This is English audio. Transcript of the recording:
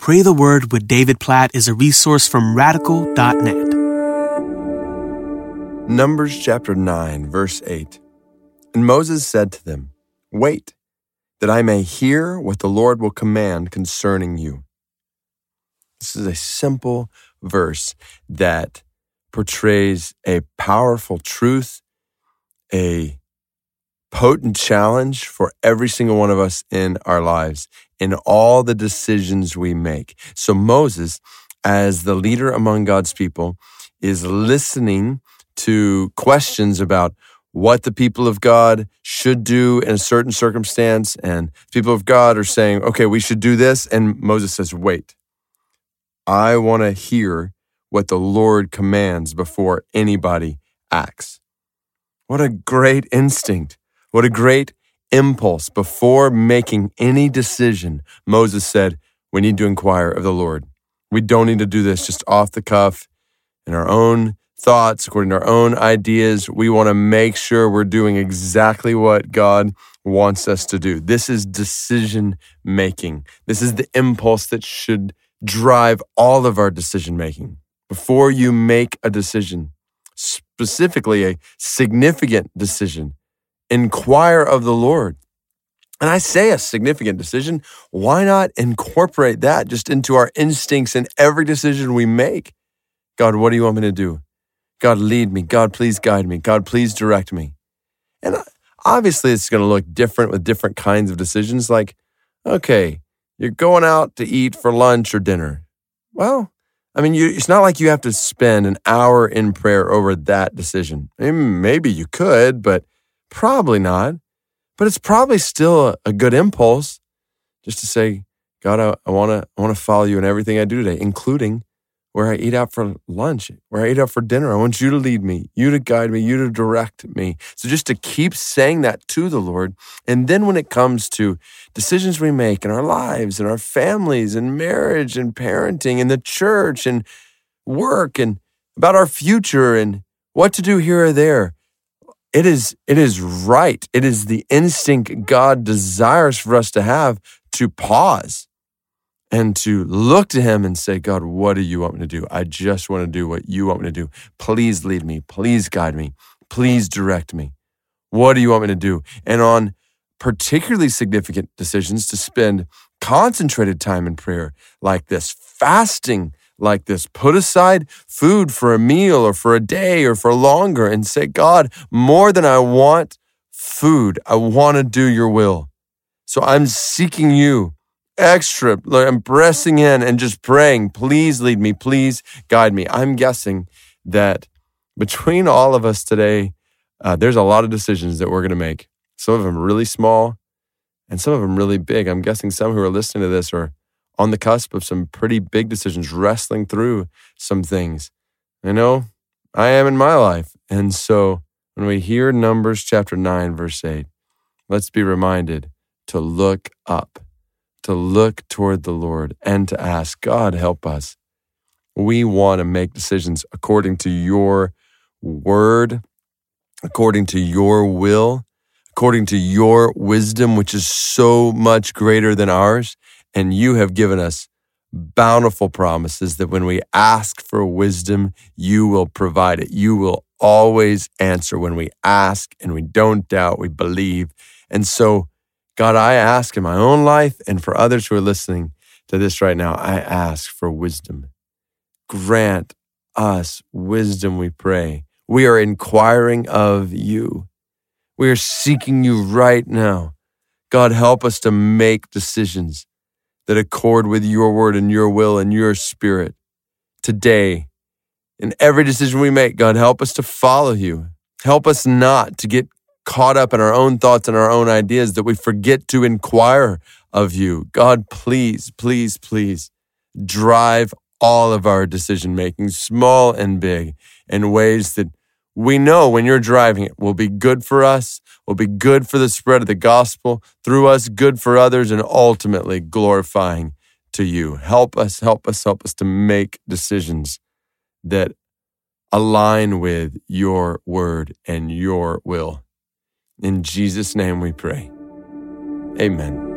Pray the Word with David Platt is a resource from radical.net. Numbers chapter 9, verse 8. And Moses said to them, Wait, that I may hear what the Lord will command concerning you. This is a simple verse that portrays a powerful truth, a potent challenge for every single one of us in our lives, in all the decisions we make. So Moses, as the leader among God's people, is listening to questions about what the people of God should do in a certain circumstance. And people of God are saying, okay, we should do this. And Moses says, wait, I want to hear what the Lord commands before anybody acts. What a great instinct. What a great impulse. Before making any decision, Moses said, We need to inquire of the Lord. We don't need to do this just off the cuff in our own thoughts, according to our own ideas. We want to make sure we're doing exactly what God wants us to do. This is decision making. This is the impulse that should drive all of our decision making. Before you make a decision, specifically a significant decision, inquire of the Lord. And I say a significant decision. Why not incorporate that just into our instincts in every decision we make? God, what do you want me to do? God, lead me. God, please guide me. God, please direct me. And obviously, it's going to look different with different kinds of decisions. Like, okay, you're going out to eat for lunch or dinner. Well, I mean, you, it's not like you have to spend an hour in prayer over that decision. Maybe you could, but Probably not. But it's probably still a, a good impulse just to say, God, I, to I want to follow you in everything I do today, including where I eat out for lunch, where I eat out for dinner. I want you to lead me, you to guide me, you to direct me. So just to keep saying that to the Lord. And then when it comes to decisions we make in our lives and our families and marriage and parenting and the church and work and about our future and what to do here or there, it is it is right. It is the instinct god desires for us to have to pause and to look to him and say god what do you want me to do? I just want to do what you want me to do. Please lead me. Please guide me. Please direct me. What do you want me to do? And on particularly significant decisions to spend concentrated time in prayer like this fasting like this. Put aside food for a meal or for a day or for longer and say, God, more than I want food, I want to do your will. So I'm seeking you extra. I'm pressing in and just praying, please lead me, please guide me. I'm guessing that between all of us today, uh, there's a lot of decisions that we're going to make. Some of them really small and some of them really big. I'm guessing some who are listening to this are on the cusp of some pretty big decisions, wrestling through some things. I know I am in my life. And so when we hear Numbers chapter 9, verse 8, let's be reminded to look up, to look toward the Lord, and to ask, God, help us. We want to make decisions according to your word, according to your will, according to your wisdom, which is so much greater than ours. And you have given us bountiful promises that when we ask for wisdom, you will provide it. You will always answer when we ask and we don't doubt, we believe. And so, God, I ask in my own life and for others who are listening to this right now, I ask for wisdom. Grant us wisdom, we pray. We are inquiring of you. We are seeking you right now. God, help us to make decisions that accord with your word and your will and your spirit today. In every decision we make, God, help us to follow you. Help us not to get caught up in our own thoughts and our own ideas that we forget to inquire of you. God, please, please, please drive all of our decision making, small and big, in ways that we know when you're driving it will be good for us, will be good for the spread of the gospel, through us, good for others, and ultimately glorifying to you. Help us, help us, help us to make decisions that align with your word and your will. In Jesus' name we pray. Amen.